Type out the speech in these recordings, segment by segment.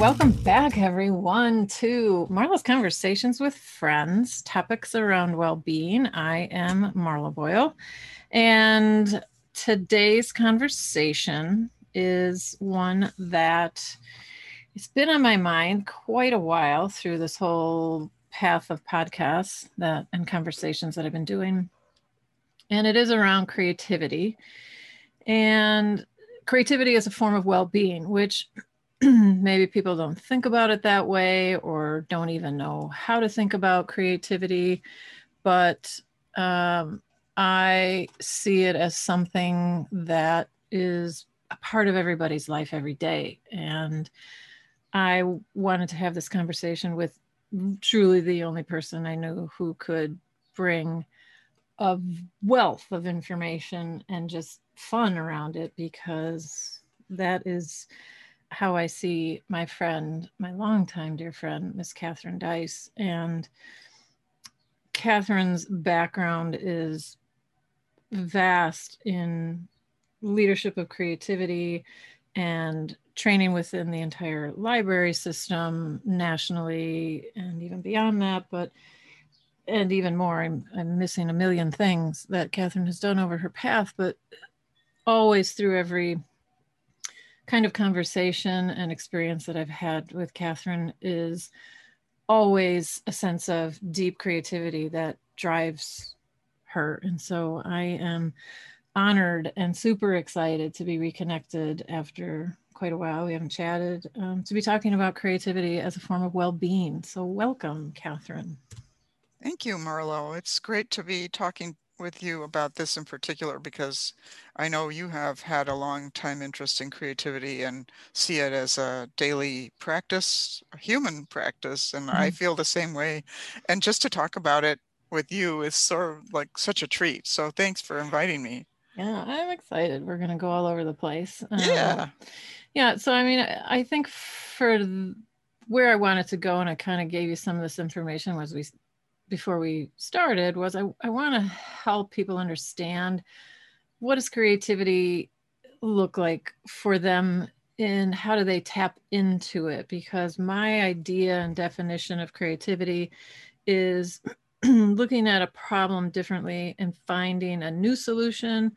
Welcome back, everyone, to Marla's Conversations with Friends, topics around well being. I am Marla Boyle, and today's conversation is one that it's been on my mind quite a while through this whole path of podcasts that and conversations that I've been doing. And it is around creativity. And creativity is a form of well-being, which maybe people don't think about it that way or don't even know how to think about creativity. But um, I see it as something that is a part of everybody's life every day. And I wanted to have this conversation with truly the only person I knew who could bring a wealth of information and just fun around it because that is how I see my friend, my longtime dear friend, Miss Catherine Dice. And Catherine's background is vast in leadership of creativity and training within the entire library system nationally and even beyond that. But and even more, I'm, I'm missing a million things that Catherine has done over her path, but always through every kind of conversation and experience that I've had with Catherine is always a sense of deep creativity that drives her. And so I am honored and super excited to be reconnected after quite a while. We haven't chatted um, to be talking about creativity as a form of well being. So, welcome, Catherine. Thank you, Marlo. It's great to be talking with you about this in particular because I know you have had a long time interest in creativity and see it as a daily practice, a human practice. And mm-hmm. I feel the same way. And just to talk about it with you is sort of like such a treat. So thanks for inviting me. Yeah, I'm excited. We're going to go all over the place. Yeah. Um, yeah. So, I mean, I think for where I wanted to go, and I kind of gave you some of this information was we before we started was I, I want to help people understand what does creativity look like for them and how do they tap into it? Because my idea and definition of creativity is looking at a problem differently and finding a new solution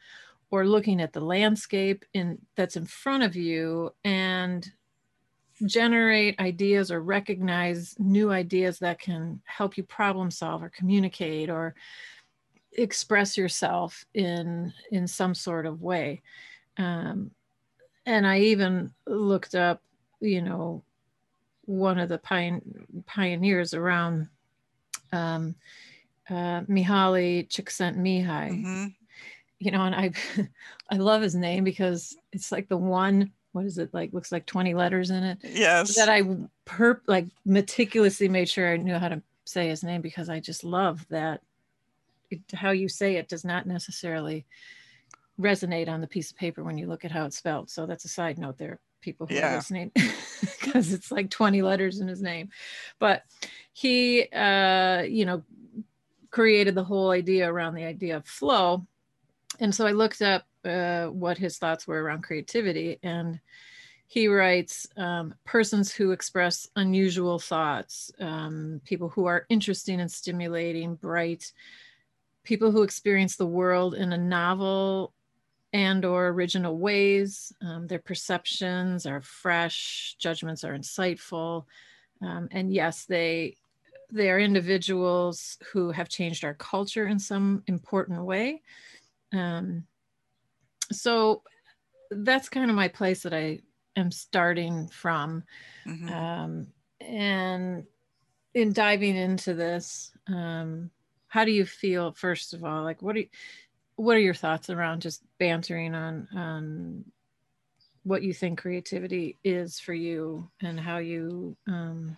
or looking at the landscape in that's in front of you and generate ideas or recognize new ideas that can help you problem solve or communicate or express yourself in in some sort of way um, and i even looked up you know one of the pioneers around um, uh, Mihaly Csikszentmihalyi. Mm-hmm. You know, and I I love his name because it's like the one what is it like looks like 20 letters in it? Yes. That i per like meticulously made sure i knew how to say his name because i just love that it, how you say it does not necessarily resonate on the piece of paper when you look at how it's spelled. So that's a side note there people who yeah. are listening because it's like 20 letters in his name. But he uh you know created the whole idea around the idea of flow. And so i looked up uh, what his thoughts were around creativity. And he writes um, persons who express unusual thoughts, um, people who are interesting and stimulating, bright, people who experience the world in a novel and or original ways. Um, their perceptions are fresh, judgments are insightful. Um, and yes, they they are individuals who have changed our culture in some important way. Um, so that's kind of my place that I am starting from. Mm-hmm. Um, and in diving into this, um, how do you feel first of all? Like what are you, what are your thoughts around just bantering on on what you think creativity is for you and how you um,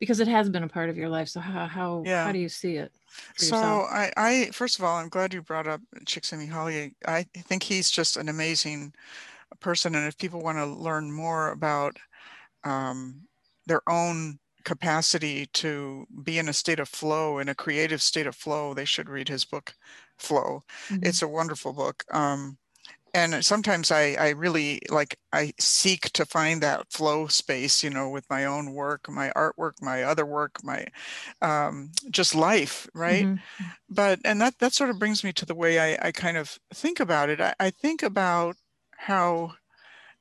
because it has been a part of your life. So how how yeah. how do you see it? So I, I first of all, I'm glad you brought up Csikszentmihalyi. I think he's just an amazing person, and if people want to learn more about um, their own capacity to be in a state of flow, in a creative state of flow, they should read his book, Flow. Mm-hmm. It's a wonderful book. Um, and sometimes I, I really like I seek to find that flow space, you know, with my own work, my artwork, my other work, my um, just life, right? Mm-hmm. But and that that sort of brings me to the way I, I kind of think about it. I, I think about how,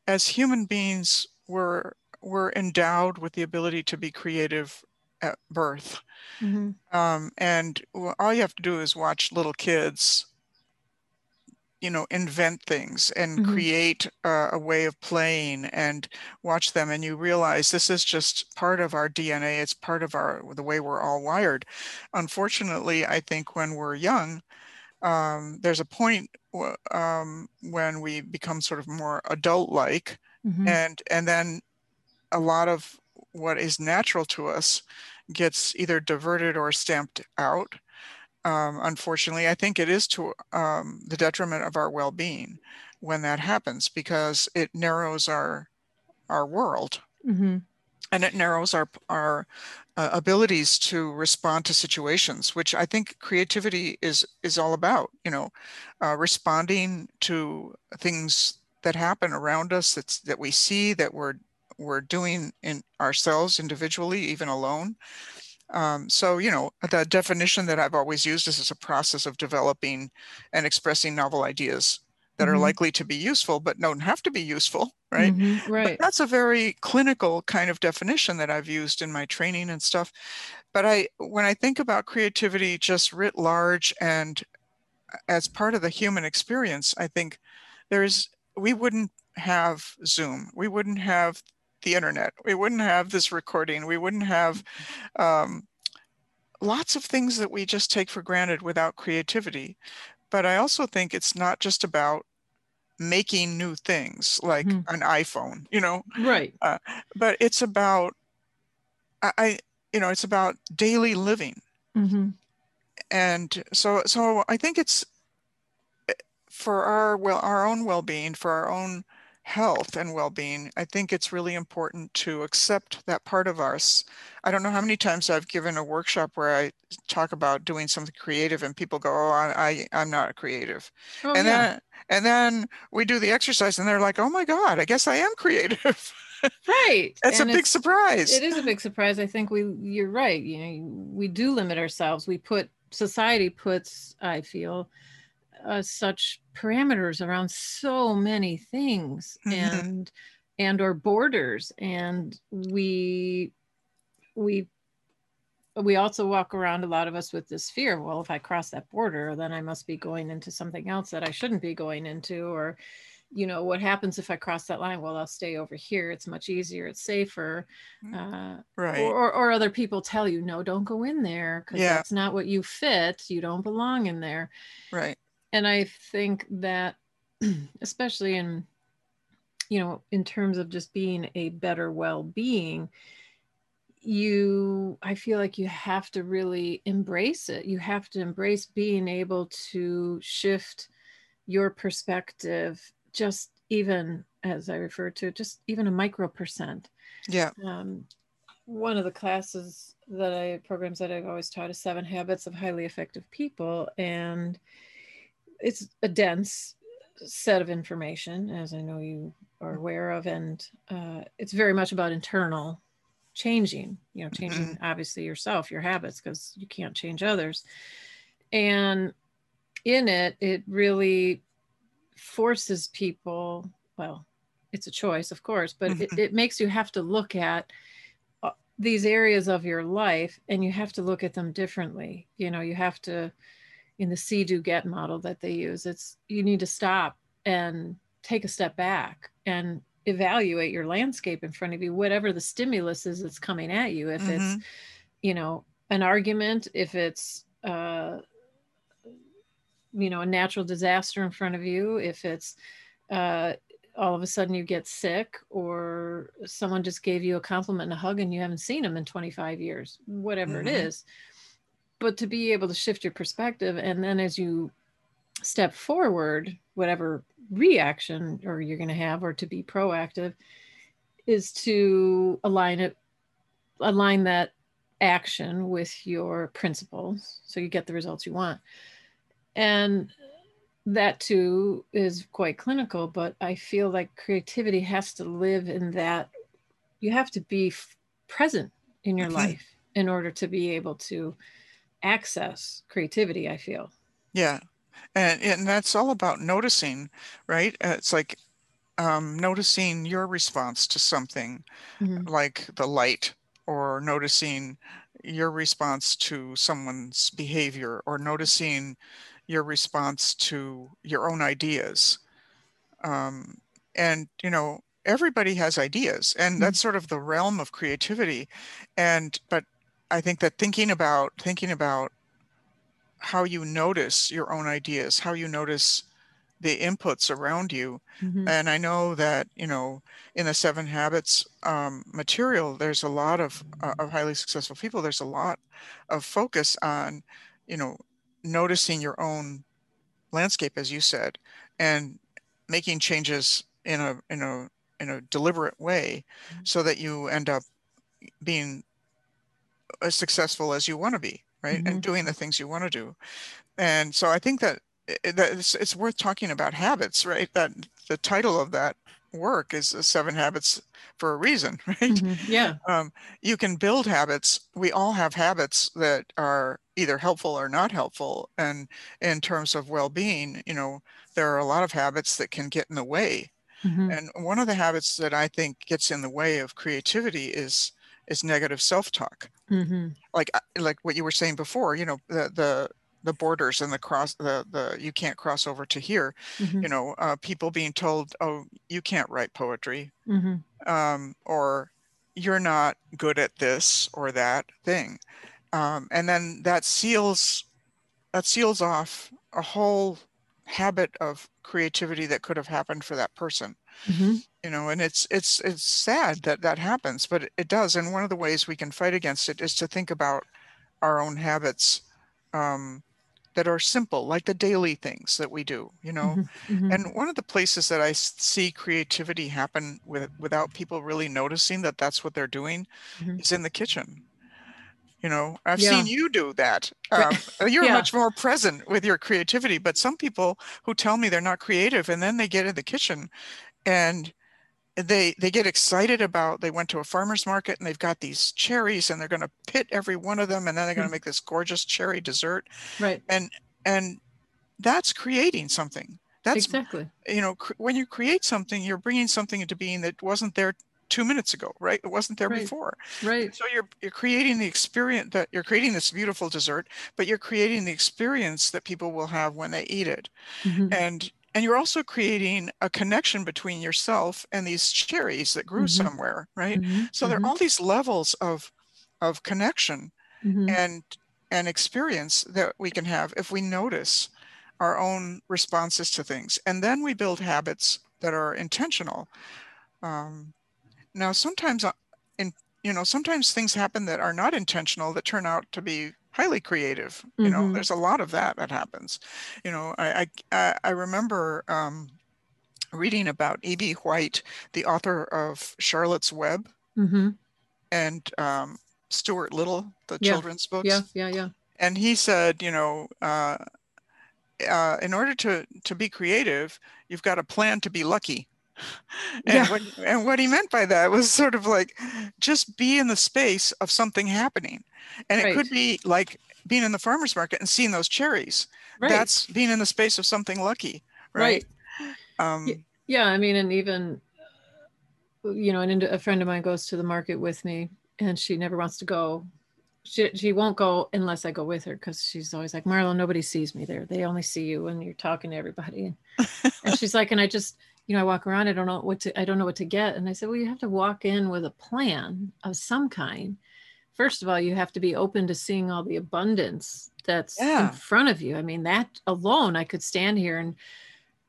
as human beings, we're we're endowed with the ability to be creative at birth, mm-hmm. um, and all you have to do is watch little kids you know invent things and mm-hmm. create uh, a way of playing and watch them and you realize this is just part of our dna it's part of our the way we're all wired unfortunately i think when we're young um, there's a point um, when we become sort of more adult like mm-hmm. and and then a lot of what is natural to us gets either diverted or stamped out um, unfortunately, I think it is to um, the detriment of our well-being when that happens because it narrows our our world mm-hmm. and it narrows our our uh, abilities to respond to situations, which I think creativity is is all about. You know, uh, responding to things that happen around us that's that we see that we're we're doing in ourselves individually, even alone. Um, so, you know, the definition that I've always used is as a process of developing and expressing novel ideas that mm-hmm. are likely to be useful, but don't have to be useful, right? Mm-hmm, right. But that's a very clinical kind of definition that I've used in my training and stuff. But I, when I think about creativity just writ large and as part of the human experience, I think there's, we wouldn't have Zoom, we wouldn't have the internet. We wouldn't have this recording. We wouldn't have um, lots of things that we just take for granted without creativity. But I also think it's not just about making new things like mm-hmm. an iPhone, you know? Right. Uh, but it's about, I, I, you know, it's about daily living. Mm-hmm. And so, so I think it's eh, for our well, our own well-being, for our own health and well-being i think it's really important to accept that part of us. I don't know how many times i've given a workshop where i talk about doing something creative and people go oh i, I am not creative. Oh, and yeah. then and then we do the exercise and they're like oh my god i guess i am creative. Right that's and a big surprise. it is a big surprise. I think we you're right you know we do limit ourselves. We put society puts i feel uh, such parameters around so many things mm-hmm. and and or borders and we we we also walk around a lot of us with this fear well if i cross that border then i must be going into something else that i shouldn't be going into or you know what happens if i cross that line? Well i'll stay over here. It's much easier. It's safer. Mm, uh, right. or, or other people tell you no don't go in there because yeah. that's not what you fit. You don't belong in there. Right and I think that, especially in, you know, in terms of just being a better well being, you, I feel like you have to really embrace it. You have to embrace being able to shift your perspective, just even as I refer to, just even a micro percent. Yeah. Um, one of the classes that I programs that I've always taught is seven habits of highly effective people. And it's a dense set of information, as I know you are aware of, and uh, it's very much about internal changing. You know, changing mm-hmm. obviously yourself, your habits, because you can't change others. And in it, it really forces people. Well, it's a choice, of course, but mm-hmm. it, it makes you have to look at uh, these areas of your life and you have to look at them differently you know you have to in the see do get model that they use it's you need to stop and take a step back and evaluate your landscape in front of you whatever the stimulus is that's coming at you if mm-hmm. it's you know an argument if it's uh you know a natural disaster in front of you if it's uh all of a sudden you get sick or someone just gave you a compliment and a hug and you haven't seen them in 25 years whatever mm-hmm. it is but to be able to shift your perspective and then as you step forward whatever reaction or you're going to have or to be proactive is to align it align that action with your principles so you get the results you want and that too is quite clinical, but I feel like creativity has to live in that you have to be f- present in your mm-hmm. life in order to be able to access creativity, I feel. Yeah. And, and that's all about noticing, right? Uh, it's like um, noticing your response to something mm-hmm. like the light or noticing your response to someone's behavior or noticing your response to your own ideas um, and you know everybody has ideas and mm-hmm. that's sort of the realm of creativity and but i think that thinking about thinking about how you notice your own ideas how you notice the inputs around you mm-hmm. and i know that you know in the seven habits um, material there's a lot of, uh, of highly successful people there's a lot of focus on you know noticing your own landscape as you said and making changes in a in a in a deliberate way mm-hmm. so that you end up being as successful as you want to be right mm-hmm. and doing the things you want to do and so i think that that it's, it's worth talking about habits, right? That the title of that work is Seven Habits for a reason, right? Mm-hmm. Yeah. Um, you can build habits. We all have habits that are either helpful or not helpful. And in terms of well being, you know, there are a lot of habits that can get in the way. Mm-hmm. And one of the habits that I think gets in the way of creativity is is negative self-talk. Mm-hmm. Like uh, like what you were saying before, you know, the the the borders and the cross the the you can't cross over to here mm-hmm. you know uh, people being told oh you can't write poetry mm-hmm. um, or you're not good at this or that thing um, and then that seals that seals off a whole habit of creativity that could have happened for that person mm-hmm. You know and it's it's it's sad that that happens but it, does and one of the ways we can fight against it is to think about our own habits um, that are simple, like the daily things that we do, you know. Mm-hmm, mm-hmm. And one of the places that I see creativity happen with without people really noticing that that's what they're doing mm-hmm. is in the kitchen. You know, I've yeah. seen you do that. Um, you're yeah. much more present with your creativity, but some people who tell me they're not creative and then they get in the kitchen and they they get excited about they went to a farmer's market and they've got these cherries and they're going to pit every one of them and then they're going to hmm. make this gorgeous cherry dessert. Right. And and that's creating something. That's exactly. you know cr- when you create something you're bringing something into being that wasn't there two minutes ago right? It wasn't there right. before. Right. So you're you're creating the experience that you're creating this beautiful dessert but you're creating the experience that people will have when they eat it. Mm-hmm. and and you're also creating a connection between yourself and these cherries that grew mm-hmm. somewhere right mm-hmm. so there are mm-hmm. all these levels of of connection mm-hmm. and and experience that we can have if we notice our own responses to things and then we build habits that are intentional um, now sometimes uh, in you know sometimes things happen that are not intentional that turn out to be highly creative you mm-hmm. know there's a lot of that that happens you know i i, I remember um, reading about E.B. White, the author of Charlotte's Web, mm-hmm. and um, Stuart Little, the yeah. children's books. Yeah, yeah, yeah. And he said, you know, uh, uh, in order to to be creative, you've got to plan to be lucky. And, yeah. what, and what he meant by that was sort of like just be in the space of something happening. And right. it could be like being in the farmer's market and seeing those cherries. Right. That's being in the space of something lucky. Right. right. Um, yeah. I mean, and even, you know, and a friend of mine goes to the market with me and she never wants to go. She, she won't go unless I go with her because she's always like, Marlo, nobody sees me there. They only see you when you're talking to everybody. and she's like, and I just, you know, I walk around, I don't know what to, I don't know what to get. And I said, well, you have to walk in with a plan of some kind first of all, you have to be open to seeing all the abundance that's yeah. in front of you. I mean, that alone, I could stand here and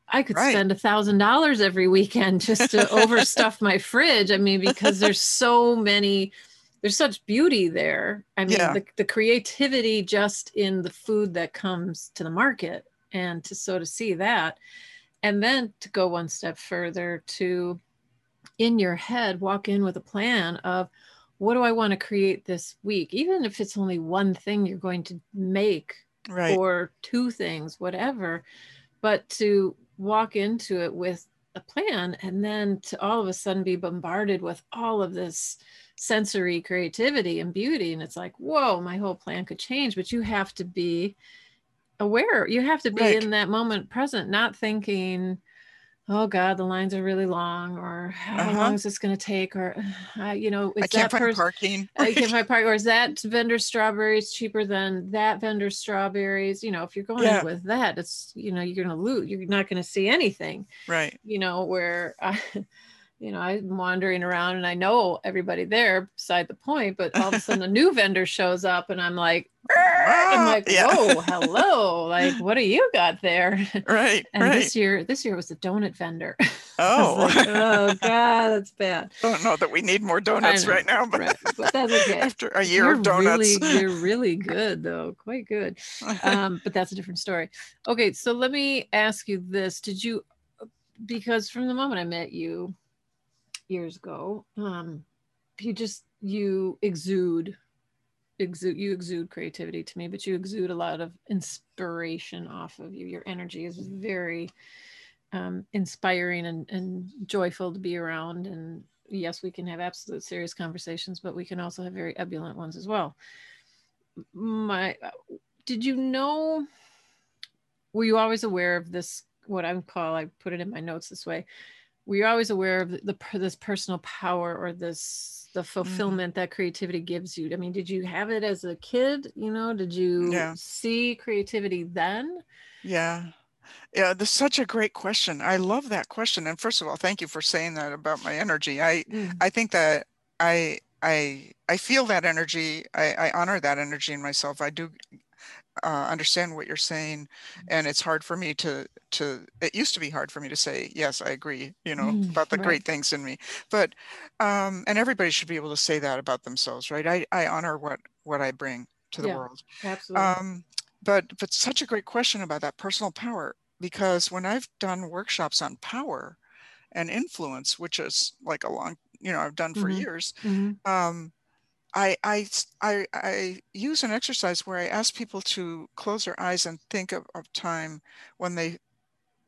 I could right. spend a thousand dollars every weekend just to overstuff my fridge. I mean, because there's so many, there's such beauty there. I mean, yeah. the, the creativity just in the food that comes to the market and to so to see that. And then to go one step further to in your head, walk in with a plan of what do I want to create this week? Even if it's only one thing you're going to make right. or two things, whatever, but to walk into it with a plan and then to all of a sudden be bombarded with all of this sensory creativity and beauty and it's like whoa my whole plan could change but you have to be aware you have to be right. in that moment present not thinking oh god the lines are really long or how uh-huh. long is this going to take or uh, you know is I can't that find parking i can't find parking or is that vendor strawberries cheaper than that vendor strawberries you know if you're going yeah. with that it's you know you're going to lose you're not going to see anything right you know where I, you know, I'm wandering around and I know everybody there beside the point, but all of a sudden a new vendor shows up and I'm like, I'm like, yeah. whoa, hello. Like, what do you got there? Right. And right. this year, this year was the donut vendor. Oh. like, oh God, that's bad. I don't know that we need more donuts right now, but, right. but that's okay. After a year you're of donuts. Really, you're really good though. Quite good. Um, but that's a different story. Okay. So let me ask you this. Did you because from the moment I met you, years ago um you just you exude exude you exude creativity to me but you exude a lot of inspiration off of you. Your energy is very um, inspiring and, and joyful to be around. And yes we can have absolute serious conversations but we can also have very ebullient ones as well. My did you know were you always aware of this what I am call i put it in my notes this way we're always aware of the, the this personal power or this the mm-hmm. fulfillment mm-hmm. that creativity gives you i mean did you have it as a kid you know did you yeah. see creativity then yeah yeah that's such a great question i love that question and first of all thank you for saying that about my energy i mm. i think that i i i feel that energy I, I honor that energy in myself i do uh, understand what you're saying and it's hard for me to to it used to be hard for me to say yes i agree you know mm, about the right. great things in me but um and everybody should be able to say that about themselves right i i honor what what i bring to the yeah, world absolutely um but but such a great question about that personal power because when i've done workshops on power and influence which is like a long you know i've done for mm-hmm. years mm-hmm. um I, I, I, I use an exercise where I ask people to close their eyes and think of, of time when they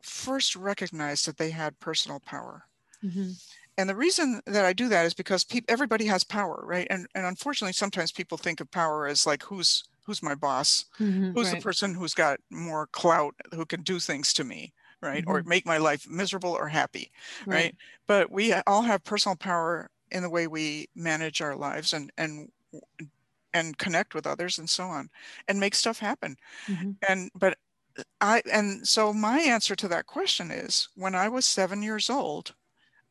first recognized that they had personal power. Mm-hmm. And the reason that I do that is because pe- everybody has power, right? And, and unfortunately, sometimes people think of power as like who's who's my boss, mm-hmm, who's right. the person who's got more clout, who can do things to me, right? Mm-hmm. Or make my life miserable or happy, right. right? But we all have personal power in the way we manage our lives and and and connect with others and so on and make stuff happen mm-hmm. and but i and so my answer to that question is when i was seven years old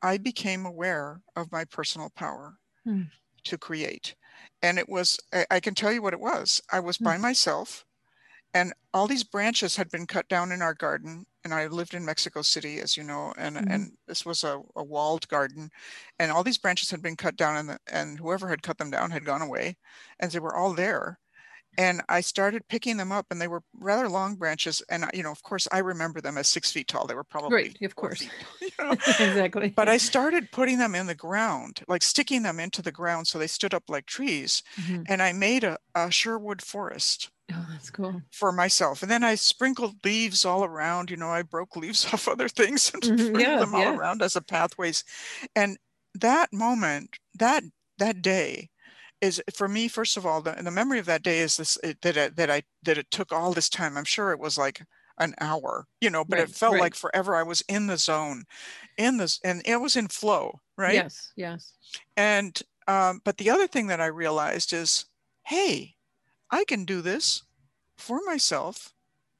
i became aware of my personal power mm. to create and it was I, I, can tell you what it was i was mm. by myself and all these branches had been cut down in our garden and I lived in Mexico City, as you know, and mm-hmm. and this was a, a, walled garden, and all these branches had been cut down, and the, and whoever had cut them down had gone away, and they were all there, and I started picking them up, and they were rather long branches, and you know, of course, I remember them as six feet tall. They were probably right, of course, feet, you know? exactly. But I started putting them in the ground, like sticking them into the ground, so they stood up like trees, mm-hmm. and I made a, a Sherwood forest Oh, that's cool. For myself. And then I sprinkled leaves all around. You know, I broke leaves off other things and mm-hmm. yeah, them all yeah. around as a pathways. And that moment, that that day is for me, first of all, the, the memory of that day is this that it, that I that it took all this time. I'm sure it was like an hour, you know, but right, it felt right. like forever. I was in the zone, in this, and it was in flow, right? Yes, yes. And um, but the other thing that I realized is, hey, I can do this for myself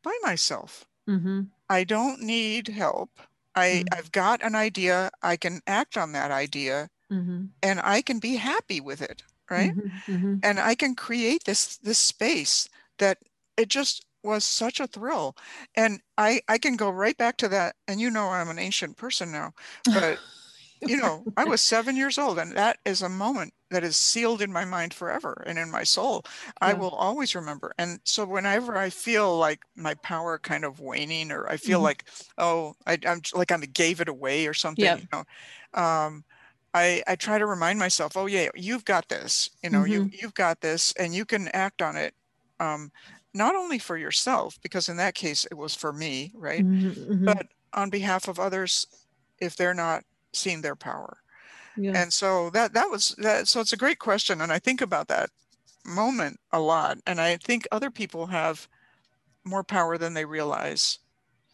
by myself. Mm-hmm. I don't need help. I, mm-hmm. I've got an idea. I can act on that idea mm-hmm. and I can be happy with it. Right. Mm-hmm. Mm-hmm. And I can create this, this space that it just was such a thrill. And I, I can go right back to that. And you know, I'm an ancient person now, but you know, I was seven years old, and that is a moment that is sealed in my mind forever and in my soul. Yeah. I will always remember. And so, whenever I feel like my power kind of waning, or I feel mm-hmm. like, oh, I, am like I gave it away or something, yeah. you know, um, I, I try to remind myself, oh yeah, you've got this. You know, mm-hmm. you you've got this, and you can act on it. Um, not only for yourself, because in that case it was for me, right? Mhm, But on behalf of others if they're not seeing their power. Yeah. And so that that was that so it's a great question. And I think about that moment a lot. And I think other people have more power than they realize,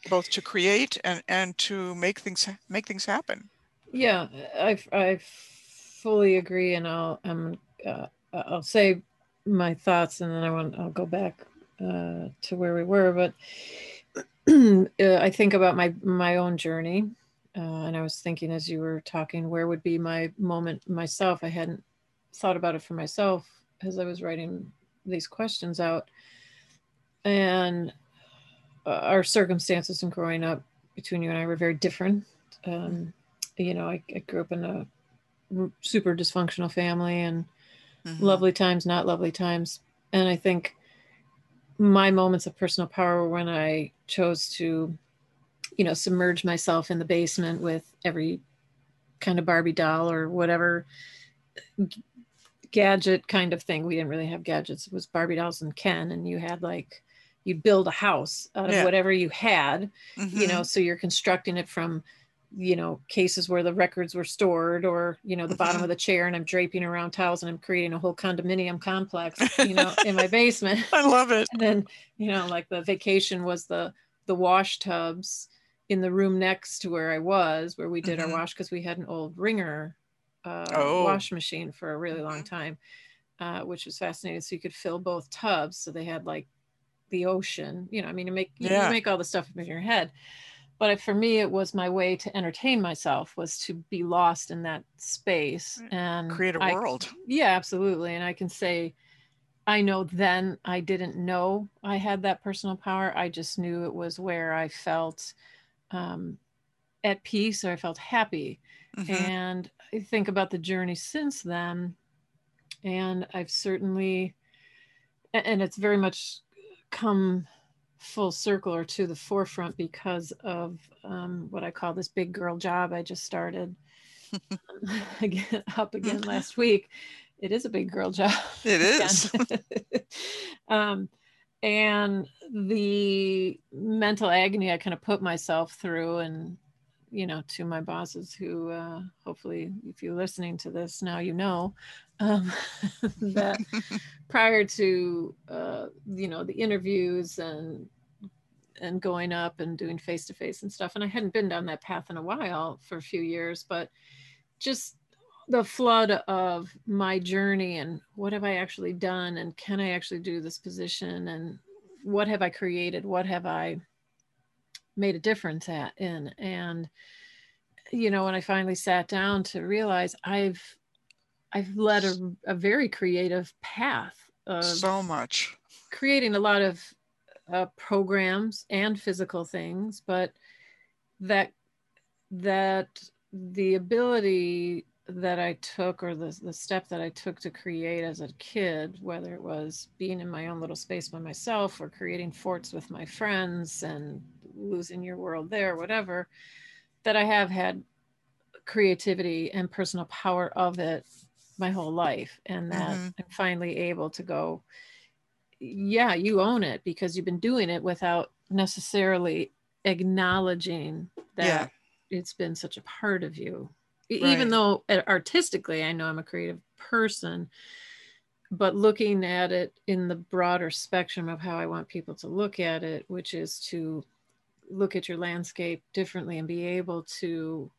both to create and and to make things make things happen. Yeah, I I fully agree, and I'll um uh, I'll say my thoughts, and then I want I'll go back uh, to where we were. But uh, I think about my my own journey, uh, and I was thinking as you were talking, where would be my moment myself? I hadn't thought about it for myself as I was writing these questions out, and uh, our circumstances in growing up between you and I were very different. Um, you know, I, I grew up in a super dysfunctional family and Mhm. lovely times, not lovely times. And I think my moments of personal power were when I chose to, you know, submerge myself in the basement with every kind of Barbie doll or whatever g- gadget kind of thing. We didn't really have gadgets. It was Barbie dolls and Ken, and you had like you'd build a house out of Yeah. whatever you had you Mhm. know so you're constructing it from you know cases where the records were stored or you know the bottom Mhm. of the chair and i'm draping around towels and i'm creating a whole condominium complex you know in my basement I love it. and then you know like the vacation was the the wash tubs in the room next to where i was where we did Mhm. our wash because we had an old wringer uh, Oh. wash machine for a really long Mhm. time uh, which was fascinating so you could fill both tubs so they had like the ocean you know i mean you make you Yeah. make all the stuff up in your head but for me it was my way to entertain myself was to be lost in that space and Create a I- world. yeah absolutely and i can say i know then i didn't know i had that personal power i just knew it was where i felt um, at peace or i felt happy Mhm. and i think about the journey since then and i've certainly and it's very much come full circle or to the forefront because of um, what i call this big girl job i just started again up again last week it is a big girl job It is. um, and the mental agony I kind of put myself through, and you know, to my bosses who, uh, hopefully, if you're listening to this now, you know um, that prior to uh, you know the interviews and and going up and doing face to face and stuff, and I hadn't been down that path in a while for a few years, but just the flood of my journey and what have I actually done and can I actually do this position and what have I created? What have I made a difference at in? And you know, when I finally sat down to realize I've I've led a, a very creative path of so much. creating a lot of uh, programs and physical things, but that that the ability that I took or the, the step that I took to create as a kid, whether it was being in my own little space by myself or creating forts with my friends and losing your world there, whatever, that I have had creativity and personal power of it my whole life. And that Mhm. I'm finally able to go, yeah, you own it because you've been doing it without necessarily acknowledging that Yeah. it's been such a part of you. Right. Even though artistically, I know I'm a creative person, but looking at it in the broader spectrum of how I want people to look at it, which is to look at your landscape differently and be able to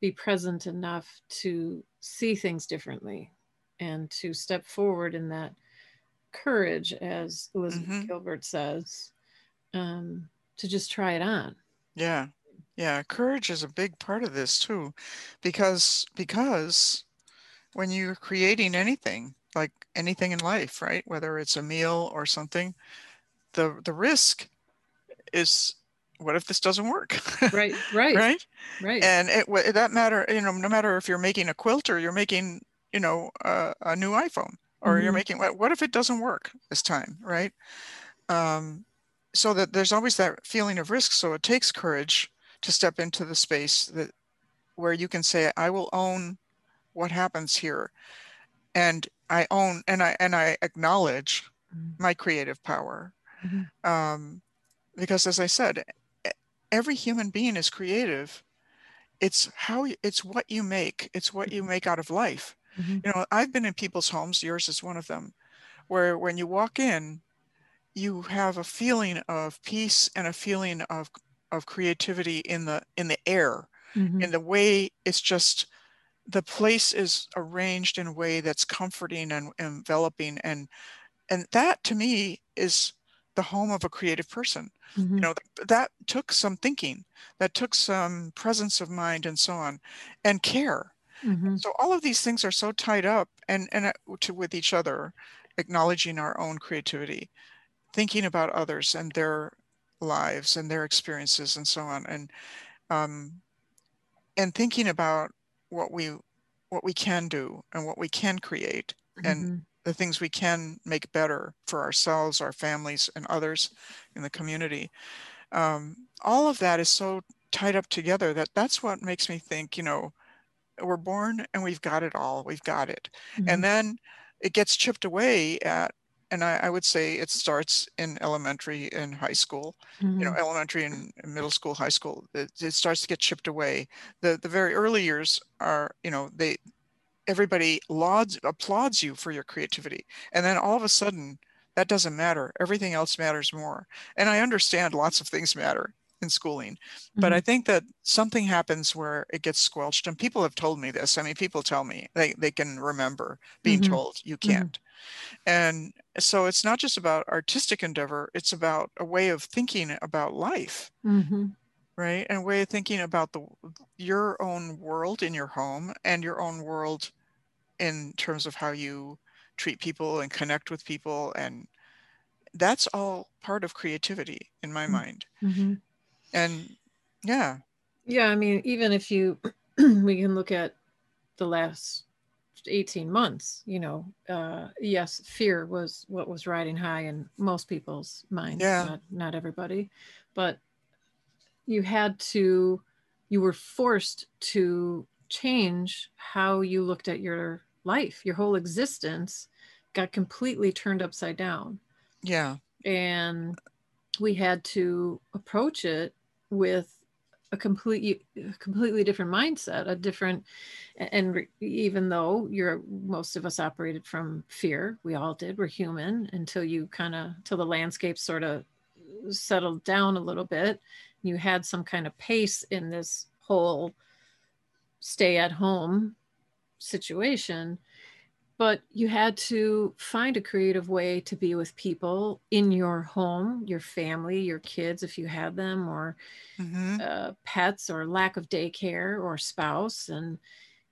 be present enough to see things differently and to step forward in that courage, as Elizabeth Mhm. Gilbert says, um, to just try it on. Yeah. Yeah, courage is a big part of this too because because when you're creating anything, like anything in life, right? Whether it's a meal or something, the the risk is what if this doesn't work? Right, right, right. right? And it that matter, you know, no matter if you're making a quilt or you're making, you know, a, a new iPhone or you're Mhm. making what what if it doesn't work this time, right? Um, so that there's always that feeling of risk. So it takes courage to step into the space that where you can say, I will own what happens here. And I own and I and I acknowledge Mhm. my creative power Mm-hmm. Um, because as I said, every human being is creative. It's how it's what you make. It's what you mm-hmm. make out of life. Mm-hmm. You know, I've been in people's homes. Yours is one of them, where when you walk in, you have a feeling of peace and a feeling of of creativity in the in the air, mm-hmm. in the way it's just the place is arranged in a way that's comforting and enveloping and and that to me is the home of a creative person mm-hmm. you know that took some thinking that took some presence of mind and so on and care mm-hmm. so all of these things are so tied up and and uh, to with each other acknowledging our own creativity thinking about others and their lives and their experiences and so on and um and thinking about what we what we can do and what we can create mm-hmm. and the things we can make better for ourselves our families and others in the community um, all of that is so tied up together that that's what makes me think you know we're born and we've got it all we've got it mm-hmm. and then it gets chipped away at and I, I, would say it starts in elementary and high school mm-hmm. you know mm-hmm. elementary and middle school high school it, it, starts to get chipped away the the very early years are you know they everybody lauds applauds you for your creativity and then all of a sudden that doesn't matter everything else matters more and i understand lots of things matter in schooling mm-hmm. but i mm-hmm. think that something happens where it gets squelched and people have told me this i mean people tell me they, they can remember being mm-hmm. told you mm-hmm. can't and so it's not just about artistic endeavor, it's about a way of thinking about life. Mm-hmm. Right. And a way of thinking about the your own world in your home and your own world in terms of how you treat people and connect with people. And that's all part of creativity in my mm-hmm. mind. Mm-hmm. And yeah. Yeah. I mean, even if you, we can look at the last 18 months you know uh yes fear was what was riding high in most people's minds yeah. not, not everybody but you had to you were forced to change how you looked at your life your whole existence got completely turned upside down yeah and we had to approach it with a completely completely different mindset a different and re, even though you're most of us operated from fear we all did we're human until you kind of till the landscape sort of settled down a little bit you had some kind of pace in this whole stay at home situation but you had to find a creative way to be with people in your home your family your kids if you had them or mm-hmm. uh, pets or lack of daycare or spouse and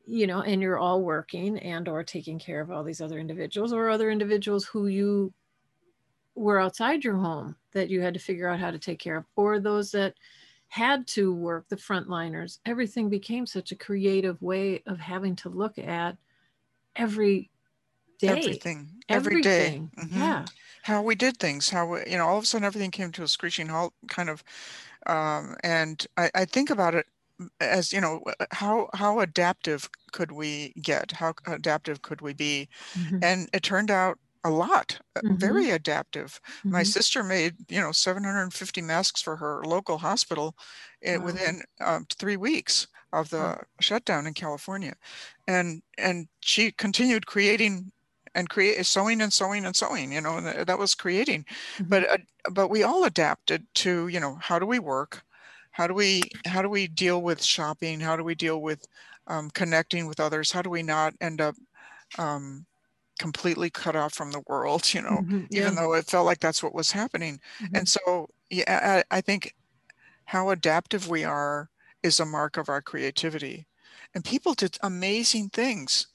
you know and you're all working and or taking care of all these other individuals or other individuals who you were outside your home that you had to figure out how to take care of or those that had to work the frontliners everything became such a creative way of having to look at every day. Everything. Every everything. day. Mm-hmm. Yeah. How we did things, how, we, you know, all of a sudden everything came to a screeching halt kind of. Um, and I, I think about it as you know how how adaptive could we get how adaptive could we be mm-hmm. and it turned out a lot uh, mm-hmm. very adaptive mm-hmm. my sister made you know 750 masks for her local hospital eh, wow. within um, three weeks of the wow. shutdown in california and and she continued creating and create sewing and sewing and sewing you know that was creating mm-hmm. but uh, but we all adapted to you know how do we work how do we how do we deal with shopping how do we deal with um, connecting with others how do we not end up um, completely cut off from the world you know mm-hmm. yeah. even though it felt like that's what was happening mm-hmm. and so yeah I, I think how adaptive we are is a mark of our creativity and people did amazing things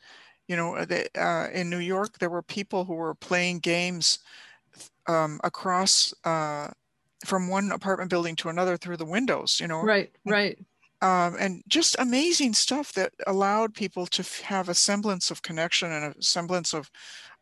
you know, uh, they, uh, in New York, there were people who were playing games um, across uh, from one apartment building to another through the windows, you know. Right, right. Um, and just amazing stuff that allowed people to f- have a semblance of connection and a semblance of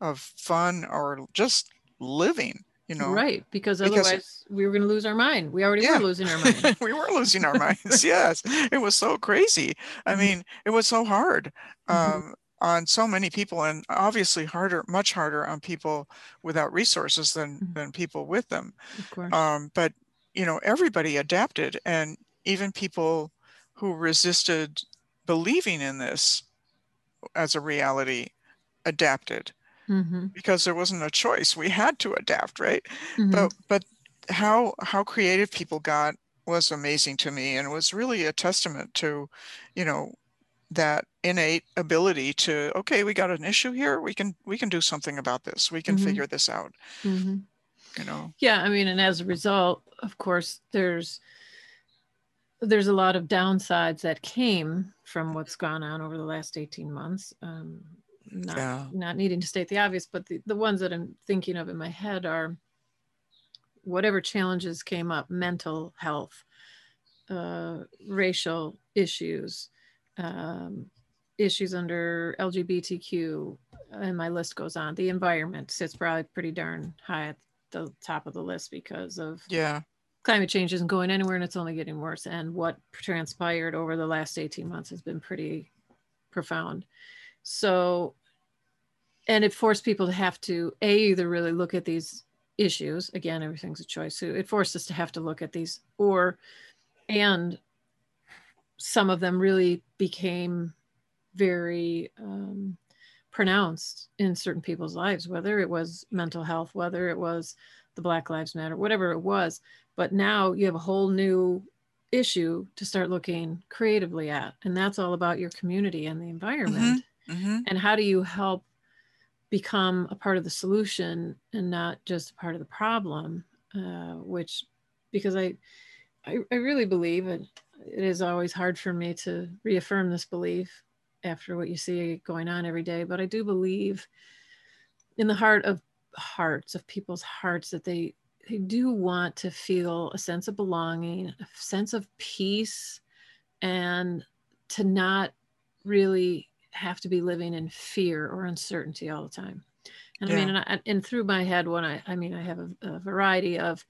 of fun or just living you know right because otherwise because, we were going to lose our mind we already yeah. were losing our mind we were losing our minds yes it was so crazy i mm-hmm. mean it was so hard mm-hmm. um, on so many people and obviously harder much harder on people without resources than Mhm. than people with them. Um, but you know everybody adapted and even people who resisted believing in this as a reality adapted hmm because there wasn't a choice. We had to adapt right? Hmm but but how how creative people got was amazing to me and was really a testament to you know that innate ability to okay we got an issue here we can we can do something about this we can Mhm. figure this out hmm you know Yeah, I mean, and as a result, of course, there's there's a lot of downsides that came from what's gone on over the last 18 months. Um, not Yeah. not needing to state the obvious, but the, the ones that I'm thinking of in my head are whatever challenges came up, mental health, uh, racial issues, um, issues under LGBTQ, and my list goes on. The environment sits probably pretty darn high at the top of the list because of yeah climate change isn't going anywhere and it's only getting worse. And what transpired over the last 18 months has been pretty profound. So, and it forced people to have to a either really look at these issues again everything's a choice so it forced us to have to look at these or and some of them really became very um, pronounced in certain people's lives whether it was mental health whether it was the black lives matter whatever it was. But now you have a whole new issue to start looking creatively at and that's all about your community and the environment. Hmm and how do you help become a part of the solution and not just a part of the problem? Uh, which because I, I i really believe it it is always hard for me to reaffirm this belief after what you see going on every day but i do believe in the heart of hearts of people's hearts that they they do want to feel a sense of belonging a sense of peace and to not really have to be living in fear or uncertainty all the time. And I mean, and, I, and through my head, when I, I mean, I have a, a variety of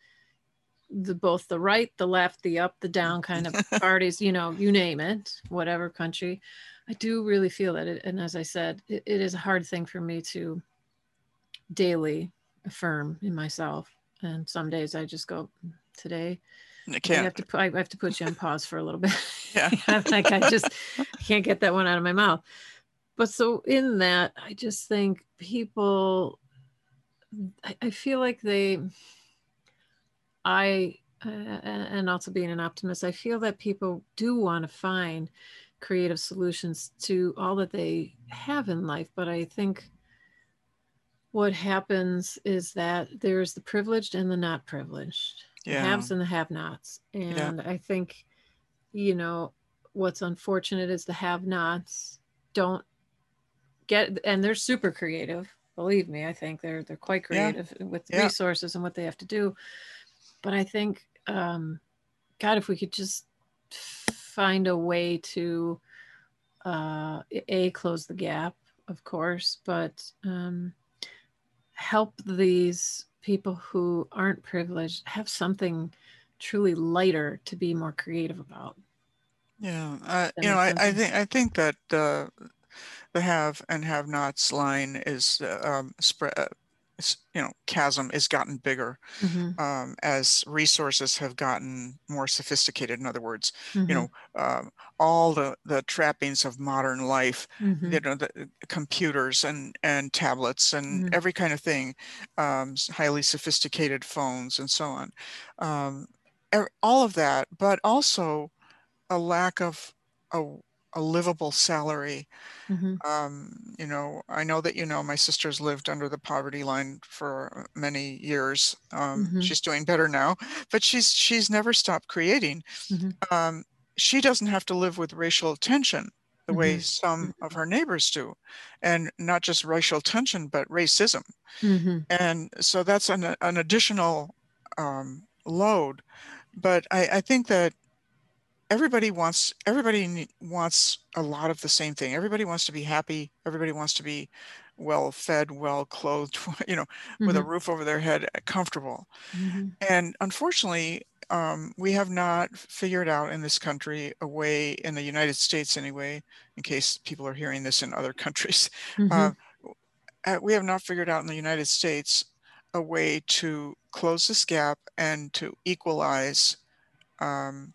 the both the right, the left, the up, the down mm-hmm. kind of parties, you know, you name it, whatever country. I do really feel that. It, and as I said, it, it is a hard thing for me to daily affirm in myself. And some days I just go, today I I have can't to put, I have to put you on pause for a little bit. Yeah. Like I just can't get that one out of my mouth. But so in that, I just think people, I, I feel like they, I, uh, and also being an optimist, I feel that people do want to find creative solutions to all that they have in life. But I think what happens is that there's the privileged and the not privileged the haves and the have nots. And I think, you know, what's unfortunate is the have nots don't get, and they're super creative. Believe me, I think they're they're quite Yeah. creative with Yeah. resources and what they have to do. But I think, um, God, if we could just find a way to uh, a close the gap, of course, but um, help these people who aren't privileged have something truly lighter to be more creative about. Yeah, uh, you know, I, I think I think that uh, the have and have nots line is uh, um, spread. You know, chasm has gotten bigger Mhm, um, as resources have gotten more sophisticated. In other words, you mhm, know, um, all the the trappings of modern life. mhm, You know, the uh, computers and and tablets and Mhm. every kind of thing, um, highly sophisticated phones and so on. Um, all of that, but also a lack of a, a livable salary. mhm, Um, you know, I know that you know my sister's lived under the poverty line for many years. Um, Mhm. She's doing better now, but she's she's never stopped creating. Mhm. Um, she doesn't have to live with racial tension the way Mhm. some of her neighbors do, and not just racial tension, but racism. mhm, And so that's an an additional um, load. But I, I think that everybody wants everybody wants a lot of the same thing. Everybody wants to be happy. Everybody wants to be well fed well clothed you know with a mhm, roof over their head uh, comfortable. Mhm, and unfortunately um, we have not figured out in this country a way, in the United States anyway, in case people are hearing this in other countries, Mhm. uh, uh, we have not figured out in the United States a way to close this gap and to equalize um,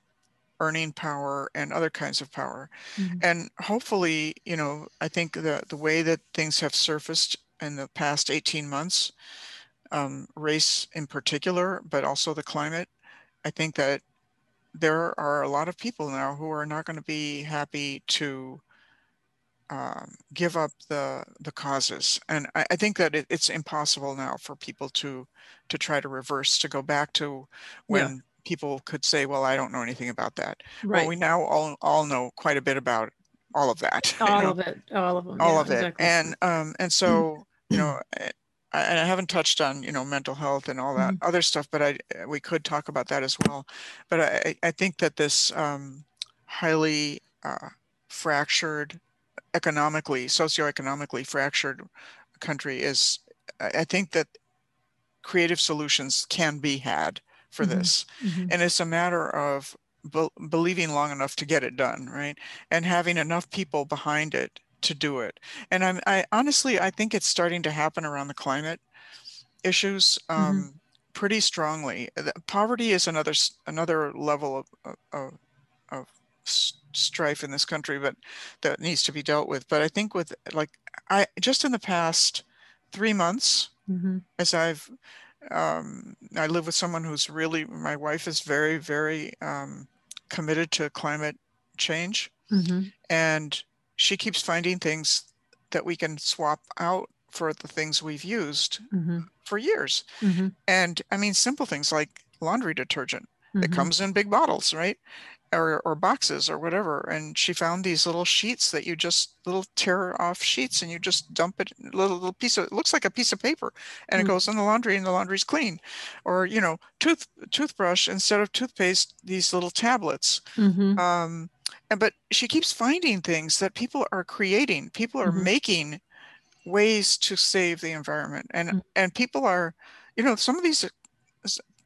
earning power and other kinds of power. Mhm. And hopefully, you know, I think the, the way that things have surfaced in the past 18 months, um, race in particular, but also the climate, I think that there are a lot of people now who are not going to be happy to um, give up the the causes, and I, I think that it, it's impossible now for people to to try to reverse to go back to when people could say, "Well, I don't know anything about that." Right. Well, we now all all know quite a bit about all of that. you all know, of it. All of them. all yeah, of it, and um, and so you know. I, and I haven't touched on, you know, mental health and all that other stuff, but I we could talk about that as well. But I, I think that this um, highly uh, fractured, economically, socioeconomically fractured country is, I think that creative solutions can be had for Mhm. this. Mhm. And it's a matter of be- believing long enough to get it done, right? And having enough people behind it to do it. And I'm, I honestly, I think it's starting to happen around the climate issues um, pretty strongly. Poverty is another another level of of, of, strife in this country, but that needs to be dealt with. But I think with like I just in the past three months, Mhm. as I've um, I live with someone who's really my wife is very very um, committed to climate change, Mhm. and she keeps finding things that we can swap out for the things we've used Mhm. for years. Mhm. And I mean simple things like laundry detergent that Mhm. comes in big bottles, right? Or, or boxes or whatever. And she found these little sheets that you just little tear off sheets and you just dump it little little piece of it looks like a piece of paper and it Mm. goes in the laundry and the laundry's clean. Or, you know, tooth toothbrush instead of toothpaste, these little tablets. Mhm. Um and but she keeps finding things that people are creating. People are Mhm. making ways to save the environment. And Mm. and people are, you know, some of these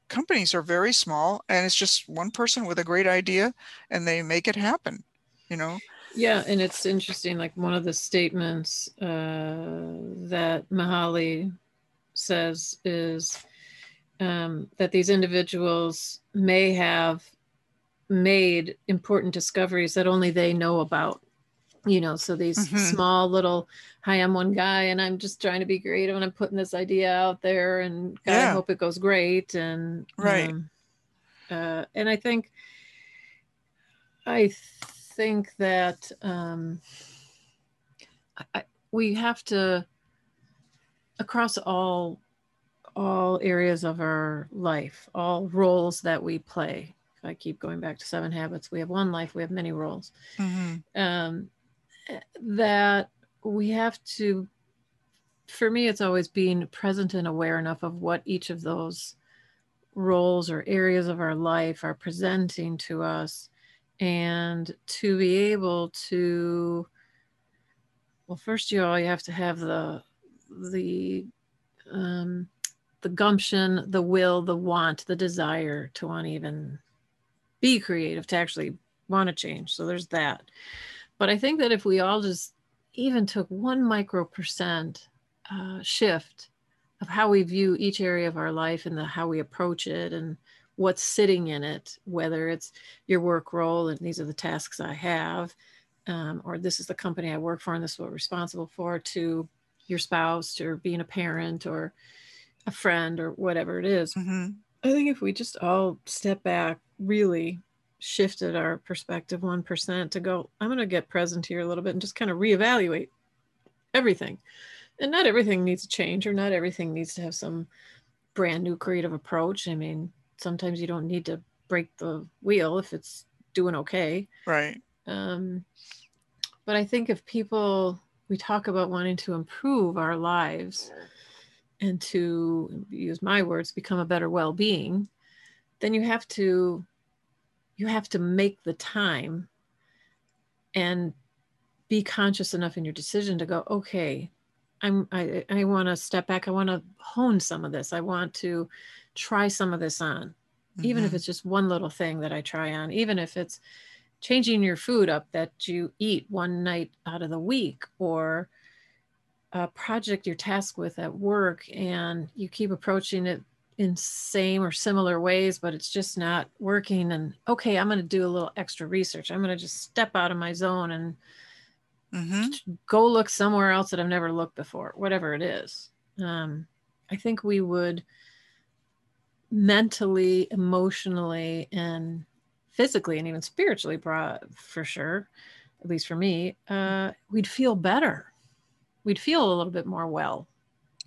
companies are very small and it's just one person with a great idea and they make it happen, you know? Yeah, and it's interesting. Like one of the statements uh, that Mihaly says is um, that these individuals may have made important discoveries that only they know about. You know, so these Mhm. small little, hi, I'm one guy and I'm just trying to be creative and I'm putting this idea out there and God, I hope it goes great. And Right. um, uh, and I think I think that um, I, we have to across all all areas of our life, all roles that we play. I keep going back to Seven Habits, we have one life, we have many roles. Mhm. Um, that we have to. For me, it's always being present and aware enough of what each of those roles or areas of our life are presenting to us and to be able to well first you all you have to have the the um the gumption the will the want the desire to want to even be creative to actually want to change so there's that but i think that if we all just even took one micro percent uh, shift of how we view each area of our life and the how we approach it and what's sitting in it whether it's your work role and these are the tasks i have um, or this is the company i work for and this is what we're responsible for to your spouse or being a parent or a friend or whatever it is Mhm. i think if we just all step back really shifted our perspective 1% to go i'm going to get present here a little bit and just kind of reevaluate everything. And not everything needs to change or not everything needs to have some brand new creative approach. I mean sometimes you don't need to break the wheel if it's doing okay. Right. um, but i think if people we talk about wanting to improve our lives and to use my words become a better well-being then you have to you have to make the time and be conscious enough in your decision to go okay i'm i, I want to step back i want to hone some of this i want to try some of this on even if Mhm. it's just one little thing that I try on, even if it's changing your food up that you eat one night out of the week or a project you're tasked with at work and you keep approaching it in same or similar ways but it's just not working and okay i'm going to do a little extra research i'm going to just step out of my zone and Mhm. go look somewhere else that i've never looked before whatever it is um, i think we would mentally emotionally and physically and even spiritually brought for sure at least for me uh, we'd feel better we'd feel a little bit more well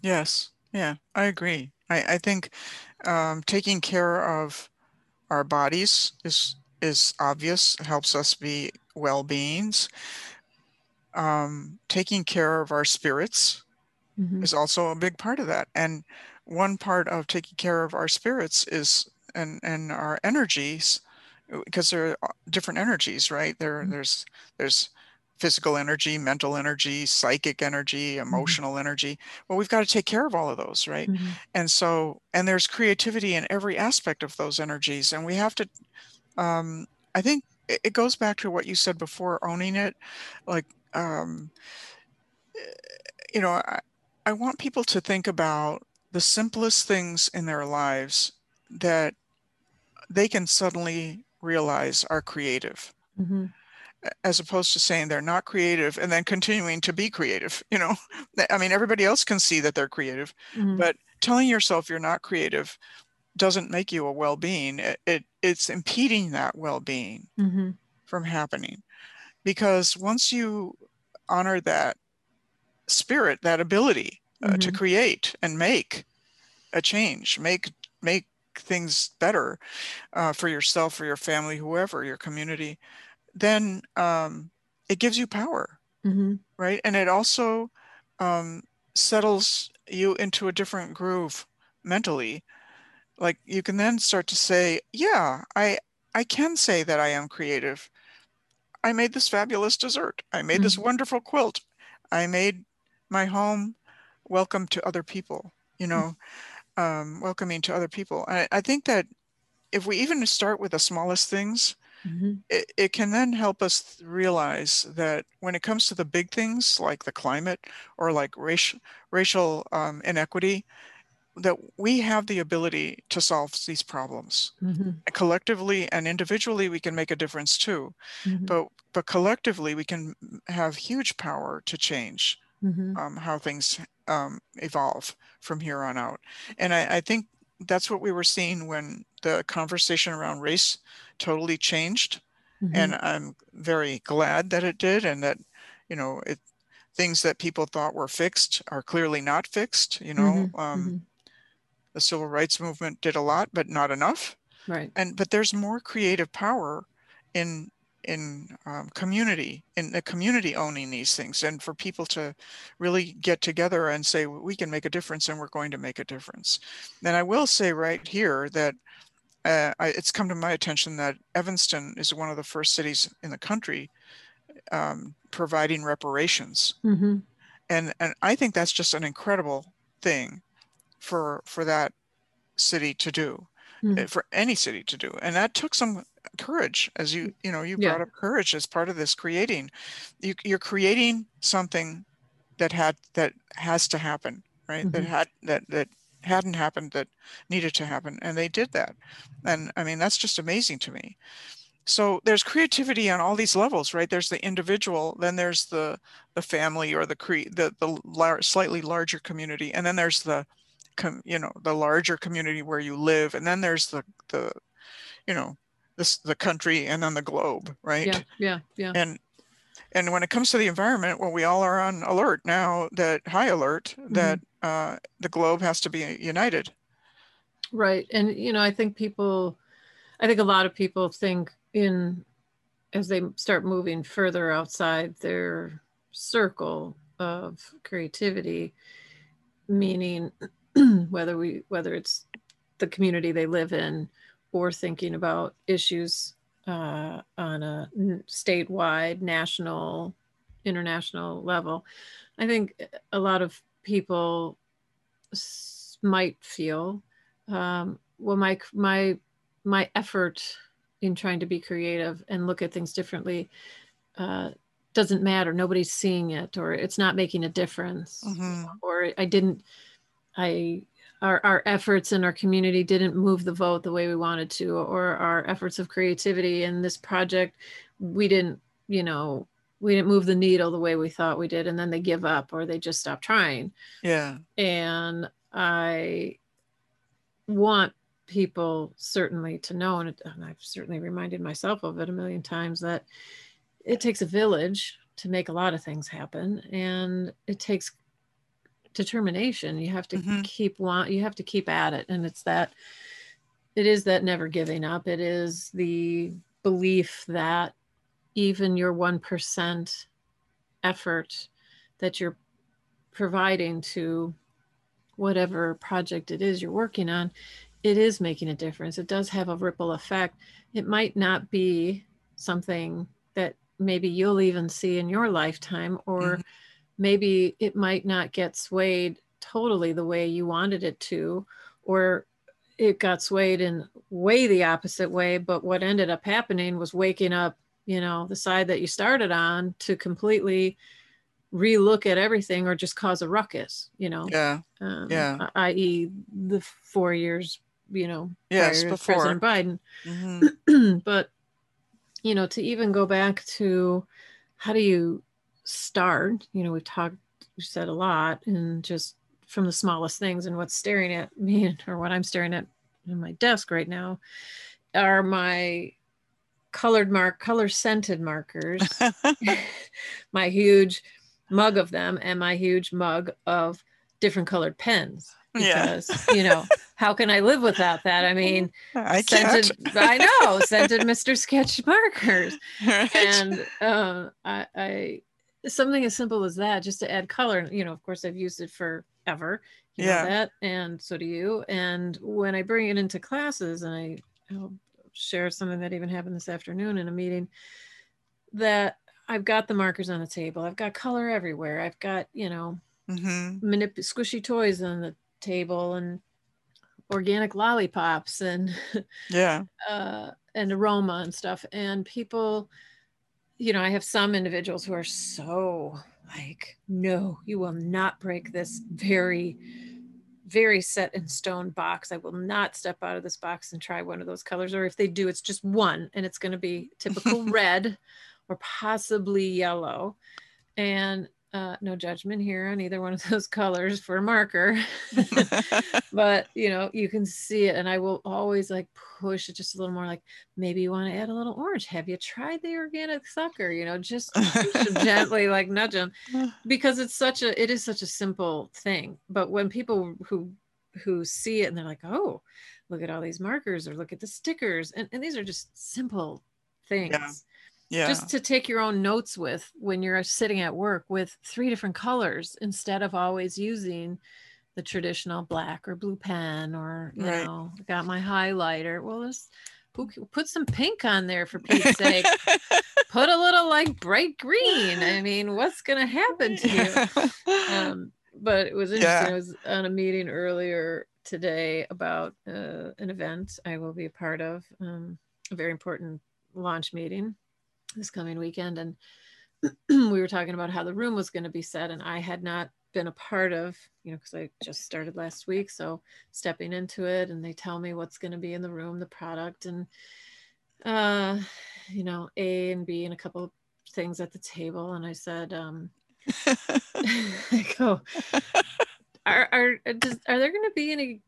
Yes. Yeah, I agree. I, I think um, taking care of our bodies is is obvious, helps us be well beings. Um, taking care of our spirits Mhm. is also a big part of that. And one part of taking care of our spirits is and and our energies because there are different energies, right? There Mhm. there's there's physical energy, mental energy, psychic energy, emotional energy. Well, we've got to take care of all of those, right? Mhm. And so and there's creativity in every aspect of those energies and we have to um I think it, goes back to what you said before owning it like um you know, I, I want people to think about the simplest things in their lives that they can suddenly realize are creative, Mhm. As opposed to saying they're not creative and then continuing to be creative. You know, I mean, everybody else can see that they're creative, Mhm. but telling yourself you're not creative doesn't make you a well-being. It, it it's impeding that well-being Mhm. from happening because once you honor that spirit, that ability uh, to Mhm. create and make a change, make make things better uh, for yourself, for your family, whoever, your community, then um, it gives you power, Mhm. right? And it also um, settles you into a different groove mentally. Like you can then start to say, "Yeah, I I can say that I am creative. I made this fabulous dessert. I made this Mhm. wonderful quilt. I made my home welcome to other people, you know, um, welcoming to other people. I, I think that if we even start with the smallest things, Mhm. it, it can then help us realize that when it comes to the big things like the climate or like racial racial um, inequity, that we have the ability to solve these problems Mhm. collectively and individually we can make a difference too Mhm. but but collectively we can have huge power to change Mhm. um, how things um, evolve from here on out and I, I think that's what we were seeing when the conversation around race totally changed and Mhm. i'm very glad that it did and that you know it things that people thought were fixed are clearly not fixed you know Mhm. um, Mhm. the civil rights movement did a lot but not enough Right. and but there's more creative power in in um, community in the community owning these things and for people to really get together and say we can make a difference and we're going to make a difference and i will say right here that uh, I, it's come to my attention that evanston is one of the first cities in the country um, providing reparations Mhm. and and i think that's just an incredible thing for for that city to do Mm. uh, for any city to do and that took some courage as you you know you Yeah. brought up courage as part of this creating you, you're creating something that had that has to happen right that Mhm. had that that hadn't happened that needed to happen and they did that and i mean that's just amazing to me so there's creativity on all these levels right there's the individual then there's the the family or the cre the the lar- slightly larger community and then there's the com, you know the larger community where you live and then there's the the you know this the country and then the globe right Yeah. Yeah. Yeah. and and when it comes to the environment well we all are on alert now that high alert that mm-hmm. Uh, the globe has to be united Right. And you know, I think people I think a lot of people think in as they start moving further outside their circle of creativity, meaning whether we whether it's the community they live in or thinking about issues uh, on a statewide, national, international level. I think a lot of people s- might feel, um, well, my my my effort in trying to be creative and look at things differently uh, doesn't matter. Nobody's seeing it, or it's not making a difference, Mhm. or I didn't. I our our efforts in our community didn't move the vote the way we wanted to, or our efforts of creativity in this project, we didn't. You know, we didn't move the needle the way we thought we did, and then they give up or they just stop trying Yeah. and I want people certainly to know, and, it- and I've certainly reminded myself of it a million times that it takes a village to make a lot of things happen, and it takes determination. You have to Mhm. keep want, you have to keep at it, and it's that. It is that never giving up. It is the belief that even your one percent effort that you're providing to whatever project it is you're working on, it is making a difference. It does have a ripple effect. It might not be something that maybe you'll even see in your lifetime, or Mhm. maybe it might not get swayed totally the way you wanted it to, or it got swayed in way the opposite way. But what ended up happening was waking up, you know, the side that you started on to completely relook at everything or just cause a ruckus, you know Yeah. um, Yeah. i.e., the four years, you know, Yes, before. President Biden. hmm but you know, to even go back to how do you start? You know, we've talked, we've said a lot, and just from the smallest things, and what's staring at me, or what I'm staring at in my desk right now, are my colored mark, color scented markers my huge mug of them and my huge mug of different colored pens Yeah. because you know how can i live without that i mean I can't. scented i know scented mr sketch markers Right? and uh, I, I something as simple as that just to add color you know of course i've used it forever you Yeah. know that and so do you and when i bring it into classes and i I'll share something that even happened this afternoon in a meeting that i've got the markers on the table i've got color everywhere i've got you know hmm manip- squishy toys on the table and organic lollipops and Yeah. uh, and aroma and stuff. And people, you know, I have some individuals who are so like, no, you will not break this very, very set in stone box. I will not step out of this box and try one of those colors. Or if they do, it's just one and it's going to be typical red or possibly yellow. And uh, no judgment here on either one of those colors for a marker. but you know you can see it and i will always like push it just a little more like maybe you want to add a little orange. Have you tried the organic sucker? You know just gently like nudge them because it's such a it is such a simple thing. But when people who who see it and they're like oh look at all these markers or look at the stickers and, and these are just simple things. Yeah. Just to take your own notes with when you're sitting at work with three different colors instead of always using the traditional black or blue pen or you Right. know got my highlighter. Well let's put some pink on there for Pete's sake. Put a little like bright green. I mean what's gonna happen to you? Um, but it was interesting. Yeah. I was on a meeting earlier today about uh, an event I will be a part of, um, a very important launch meeting this coming weekend. And we were talking about how the room was going to be set, and I had not been a part of, you know, because I just started last week. So stepping into it, and they tell me what's going to be in the room, the product, and, uh, you know, A and B, and a couple of things at the table. And I said, um, I go, are are does, are there going to be any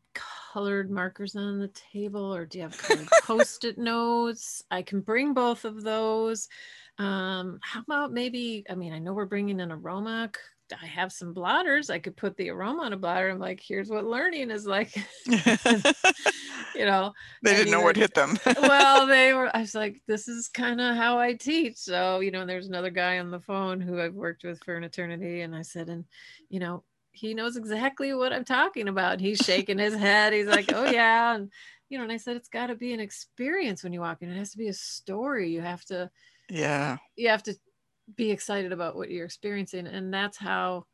colored markers on the table, or do you have colored post-it notes? I can bring both of those. Um, how about maybe? I mean, I know we're bringing an aroma. I have some blotters. I could put the aroma on a blotter. I'm like, here's what learning is like. you know, they didn't know what hit them. well, they were. I was like, this is kind of how I teach. So, you know, there's another guy on the phone who I've worked with for an eternity, and I said, and you know, he knows exactly what I'm talking about. He's shaking his head. He's like, oh yeah, and you know, and I said, it's got to be an experience when you walk in. It has to be a story. You have to, yeah. you have to be excited about what you're experiencing, and that's how.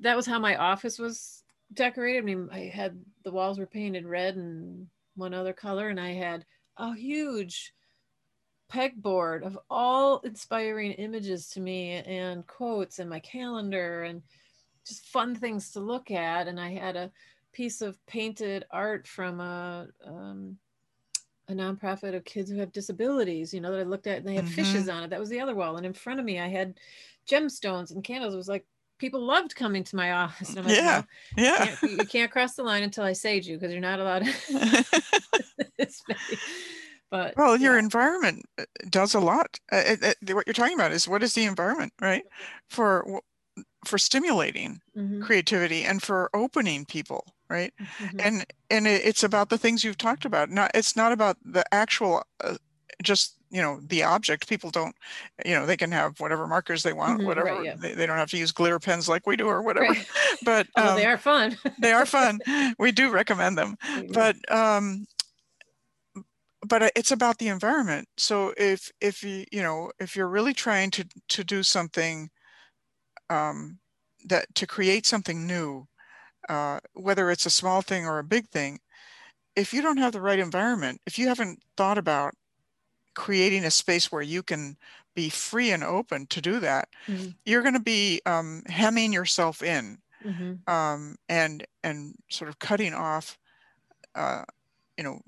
That was how my office was decorated. I mean, I had the walls were painted red and one other color, and I had a huge pegboard of all inspiring images to me and quotes and my calendar and just fun things to look at. And I had a piece of painted art from a um, a nonprofit of kids who have disabilities, you know, that I looked at and they had mm-hmm. fishes on it. That was the other wall. And in front of me, I had gemstones and candles. It was like people loved coming to my office. And I'm like, yeah, no, yeah. You can't, you can't, cross the line until I sage you because you're not allowed. but well, your yeah. environment uh, does a lot. Uh, what you're talking about is what is the environment, right? For for stimulating mm-hmm. creativity and for opening people right? Mm-hmm. and and it's about the things you've talked about. Not it's not about the actual uh, just you know the object. People don't you know they can have whatever markers they want mm-hmm, whatever. right, yeah. they, they, don't have to use glitter pens like we do or whatever. Right. but um, they are fun. they are fun. We do recommend them. But um but it's about the environment. So if if you you know if you're really trying to to do something um that to create something new uh, whether it's a small thing or a big thing if you don't have the right environment if you haven't thought about creating a space where you can be free and open to do that, mm-hmm. you're going to be um, hemming yourself in mm-hmm. um, and and sort of cutting off, uh, you know,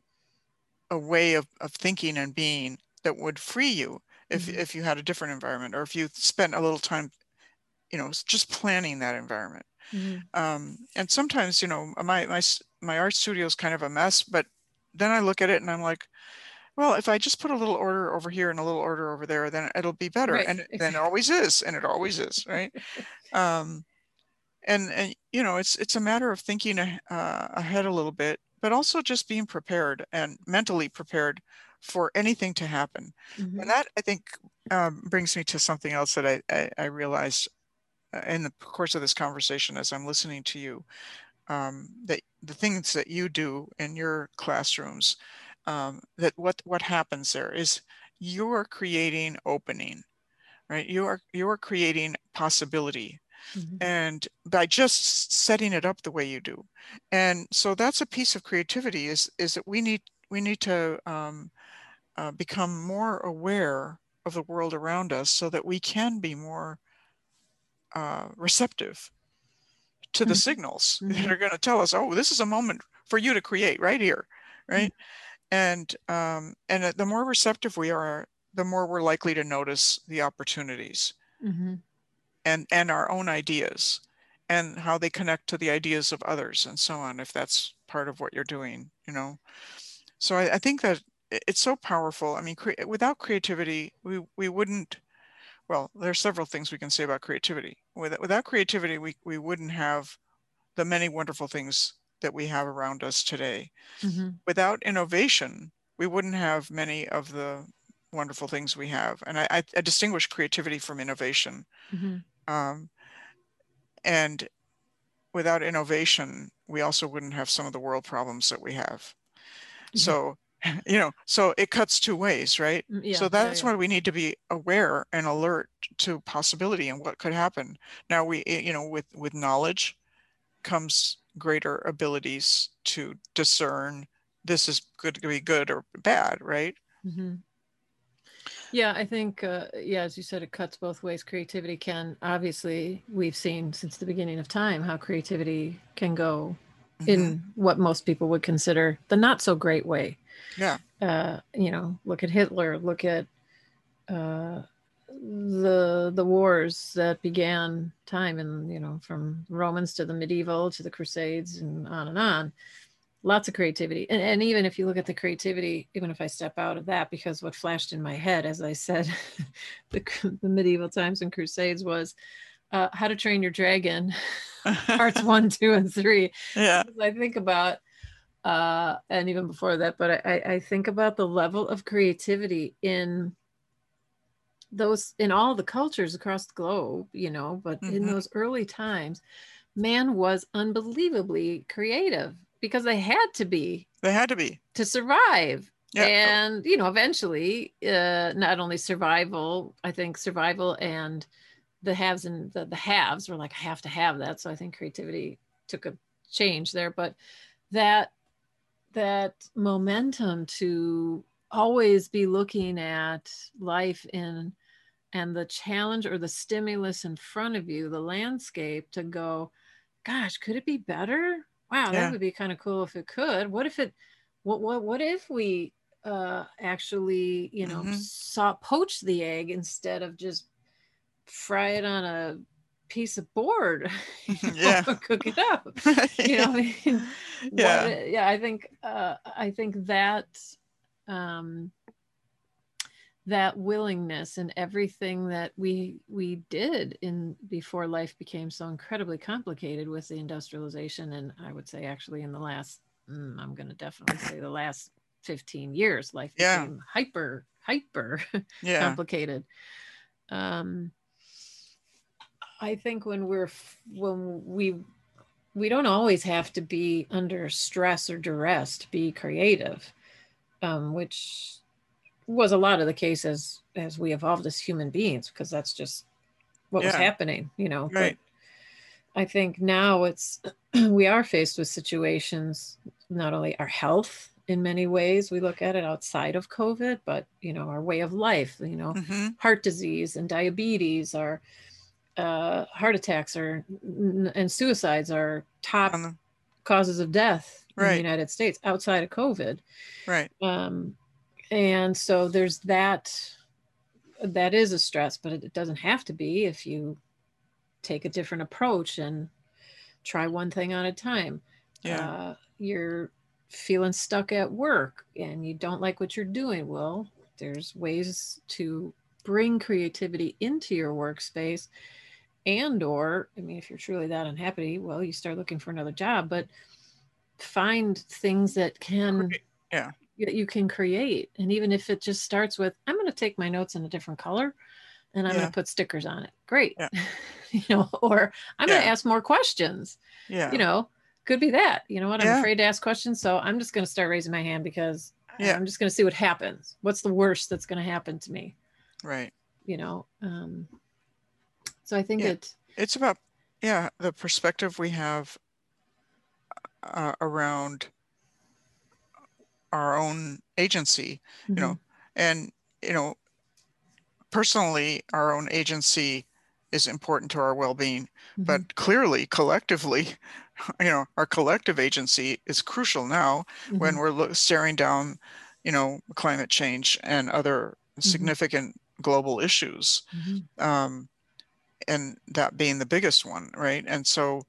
a way of, of thinking and being that would free you if mm-hmm. if you had a different environment or if you spent a little time, you know, just planning that environment. Mm-hmm. Um, and sometimes, you know, my my my art studio is kind of a mess, but then I look at it and I'm like, well, if I just put a little order over here and a little order over there, then it'll be better. Right. And then it always is, and it always is, right? um, and and you know, it's it's a matter of thinking uh, ahead a little bit, but also just being prepared and mentally prepared for anything to happen. Mm-hmm. And that I think um, brings me to something else that I I, I realized in the course of this conversation as I'm listening to you. Um, that the things that you do in your classrooms um, that what what happens there is you are creating opening right you are you are creating possibility mm-hmm. and by just setting it up the way you do and so that's a piece of creativity is is that we need we need to um, uh, become more aware of the world around us so that we can be more uh, receptive to the mm-hmm. signals mm-hmm. that are going to tell us oh this is a moment for you to create right here right mm-hmm and um, and the more receptive we are the more we're likely to notice the opportunities mm-hmm. and and our own ideas and how they connect to the ideas of others and so on if that's part of what you're doing you know so i, I think that it's so powerful i mean cre- without creativity we we wouldn't well there's several things we can say about creativity With, without creativity we, we wouldn't have the many wonderful things that we have around us today. Mm-hmm. Without innovation, we wouldn't have many of the wonderful things we have. And I, I distinguish creativity from innovation. Mm-hmm. Um, and without innovation, we also wouldn't have some of the world problems that we have. Mm-hmm. So, you know, so it cuts two ways, right? Yeah, so that's yeah, yeah. why we need to be aware and alert to possibility and what could happen. Now we, you know, with with knowledge comes greater abilities to discern this is good to be good or bad, right? Mm-hmm. Yeah, I think, uh, yeah, as you said, it cuts both ways. Creativity can, obviously, we've seen since the beginning of time how creativity can go mm-hmm. in what most people would consider the not so great way. Yeah. Uh, you know, look at Hitler, look at uh, the the wars that began time and you know from romans to the medieval to the crusades and on and on lots of creativity and, and even if you look at the creativity even if i step out of that because what flashed in my head as i said the, the medieval times and crusades was uh, how to train your dragon parts one two and three yeah i think about uh, and even before that but I, I think about the level of creativity in those in all the cultures across the globe, you know, but mm-hmm. in those early times, man was unbelievably creative because they had to be. They had to be to survive. Yeah. And you know, eventually, uh, not only survival, I think survival and the haves and the, the haves were like, I have to have that. So I think creativity took a change there, but that that momentum to always be looking at life in and the challenge or the stimulus in front of you, the landscape to go, gosh, could it be better? Wow, yeah. that would be kind of cool if it could. What if it what what what if we uh actually, you know, mm-hmm. saw poach the egg instead of just fry it on a piece of board yeah. cook it up. You know I mean, yeah. yeah i think uh i think that um that willingness and everything that we we did in before life became so incredibly complicated with the industrialization and i would say actually in the last mm, i'm going to definitely say the last 15 years life yeah. became hyper hyper yeah. complicated. Um i think when we're when we we don't always have to be under stress or duress to be creative um, which was a lot of the case as as we evolved as human beings because that's just what yeah. was happening you know right. but i think now it's we are faced with situations not only our health in many ways we look at it outside of covid but you know our way of life you know mm-hmm. heart disease and diabetes are uh, heart attacks are and suicides are top the, causes of death right. in the united states outside of covid. Right. Um, and so there's that that is a stress but it doesn't have to be if you take a different approach and try one thing at a time. Yeah. Uh, you're feeling stuck at work and you don't like what you're doing. Well there's ways to bring creativity into your workspace and or i mean if you're truly that unhappy well you start looking for another job but find things that can yeah that you can create. And even if it just starts with, I'm going to take my notes in a different color and I'm yeah. going to put stickers on it. Great. Yeah. you know, or I'm yeah. going to ask more questions. Yeah. You know, could be that. You know what? I'm afraid to ask questions. So I'm just going to start raising my hand because yeah. I'm just going to see what happens. What's the worst that's going to happen to me? Right. You know, um, so I think it. It's about, yeah, the perspective we have uh, around our own agency mm-hmm. you know mm-hmm. and you know personally our own agency is important to our well-being mm-hmm. but clearly collectively you know our collective agency is crucial now mm-hmm. when we're lo- staring down you know climate change and other mm-hmm. significant global issues mm-hmm. um, and that being the biggest one right? And so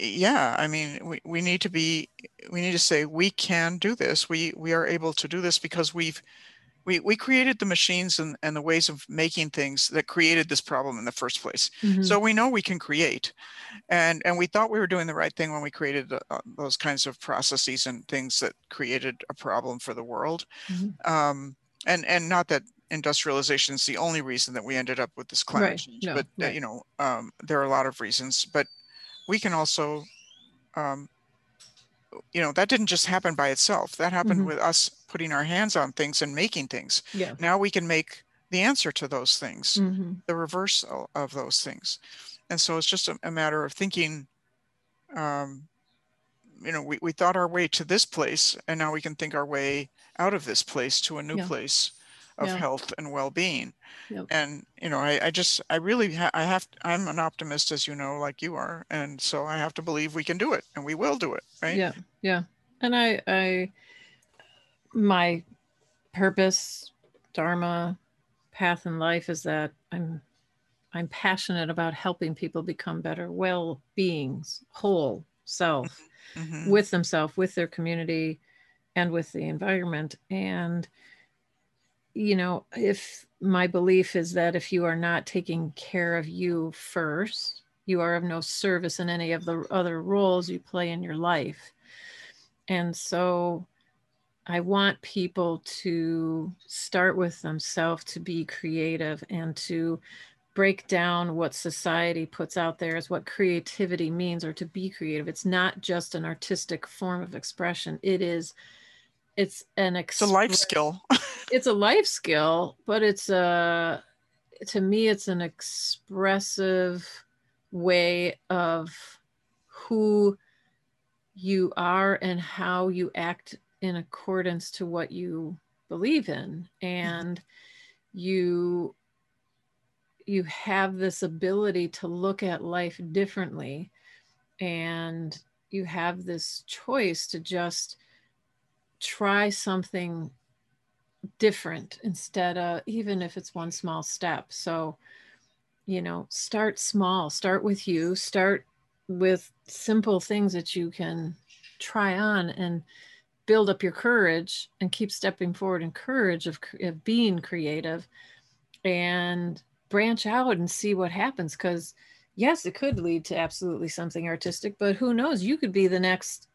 yeah i mean we, we need to be we need to say we can do this. We we are able to do this because we've we, we created the machines and, and the ways of making things that created this problem in the first place. Mm-hmm. so we know we can create. And and we thought we were doing the right thing when we created uh, those kinds of processes and things that created a problem for the world. Mm-hmm. um, and and not that industrialization is the only reason that we ended up with this climate right. change no, but uh, right. you know um, there are a lot of reasons but we can also um, you know that didn't just happen by itself that happened mm-hmm. with us putting our hands on things and making things yeah now we can make the answer to those things mm-hmm. the reverse of those things and so it's just a, a matter of thinking um, you know we, we thought our way to this place and now we can think our way out of this place to a new yeah. place of yeah. health and well-being yep. and you know I, I just i really ha- i have i'm an optimist as you know like you are and so i have to believe we can do it and we will do it right yeah yeah and i i my purpose dharma path in life is that i'm i'm passionate about helping people become better well beings whole self mm-hmm. with themselves with their community and with the environment and you know, if my belief is that if you are not taking care of you first, you are of no service in any of the other roles you play in your life. And so I want people to start with themselves to be creative and to break down what society puts out there as what creativity means or to be creative. It's not just an artistic form of expression, it is it's an ex- it's a life skill. it's a life skill but it's a to me it's an expressive way of who you are and how you act in accordance to what you believe in. And you you have this ability to look at life differently. And you have this choice to just try something different instead of even if it's one small step. So you know start small start with you start with simple things that you can try on and build up your courage and keep stepping forward in courage of, of being creative and branch out and see what happens. Because yes it could lead to absolutely something artistic but who knows? You could be the next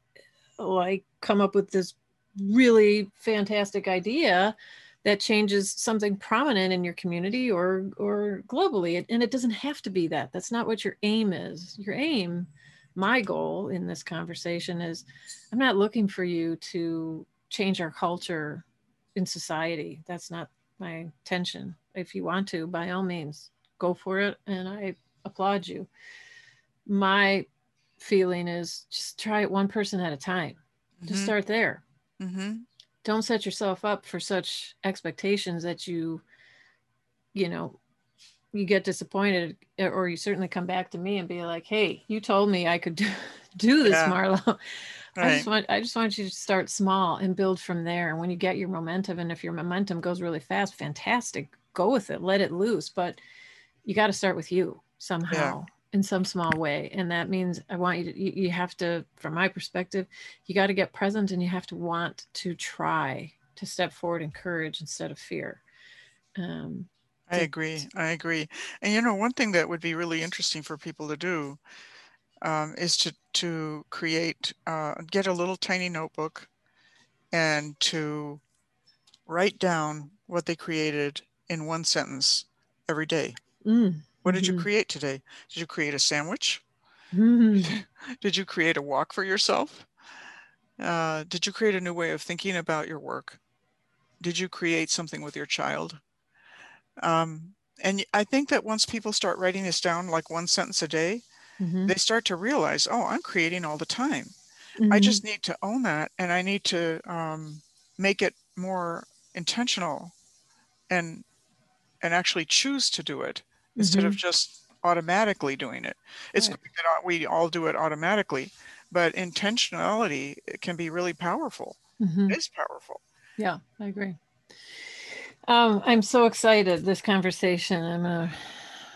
like come up with this really fantastic idea that changes something prominent in your community or or globally. And it doesn't have to be that. That's not what your aim is. Your aim my goal in this conversation is i'm not looking for you to change our culture in society. That's not my intention. If you want to by all means go for it and i applaud you. My feeling is just try it one person at a time. Mm-hmm. just start there mm-hmm. don't set yourself up for such expectations that you you know you get disappointed or you certainly come back to me and be like hey you told me i could do, do this yeah. marlo Right. I just want I just want you to start small and build from there. And when you get your momentum, and if your momentum goes really fast, fantastic, go with it, let it loose. But you got to start with you somehow yeah. In some small way. And that means I want you to you, you have to, from my perspective, you got to get present and you have to want to try to step forward in courage instead of fear. Um, I agree. I agree. And you know, one thing that would be really interesting for people to do um, is to to create uh, get a little tiny notebook and to write down what they created in one sentence every day. Mm. What did mm-hmm. you create today? Did you create a sandwich? Mm-hmm. did you create a walk for yourself? Uh, did you create a new way of thinking about your work? Did you create something with your child? Um, and I think that once people start writing this down, like one sentence a day, mm-hmm. they start to realize, oh, I'm creating all the time. Mm-hmm. I just need to own that and I need to um, make it more intentional and and actually choose to do it mm-hmm. instead of mm-hmm. just automatically doing it. It's right. that we all do it automatically, but intentionality can be really powerful. Mm-hmm. It is powerful. Yeah, I agree. Um, I'm so excited this conversation. I'm a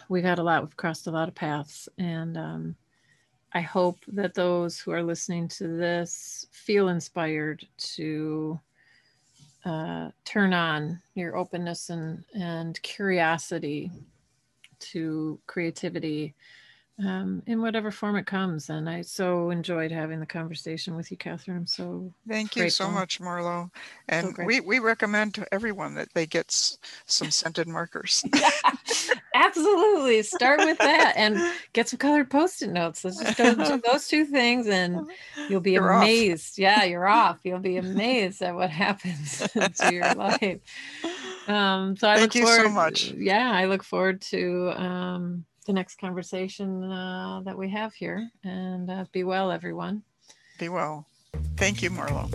we've had a lot, we've crossed a lot of paths. And um, I hope that those who are listening to this feel inspired to uh, turn on your openness and, and curiosity to creativity um, in whatever form it comes. And I so enjoyed having the conversation with you, Catherine. I'm so thank you so much, Marlo. And so we, we recommend to everyone that they get some scented markers. yeah, absolutely. Start with that and get some colored post-it notes. Let's just go do those two things and you'll be you're amazed. Off. Yeah, you're off. You'll be amazed at what happens to your life. Um, so I thank look forward, so much. Yeah, I look forward to um, the next conversation uh, that we have here. And uh, be well, everyone. Be well. Thank you, Marlo.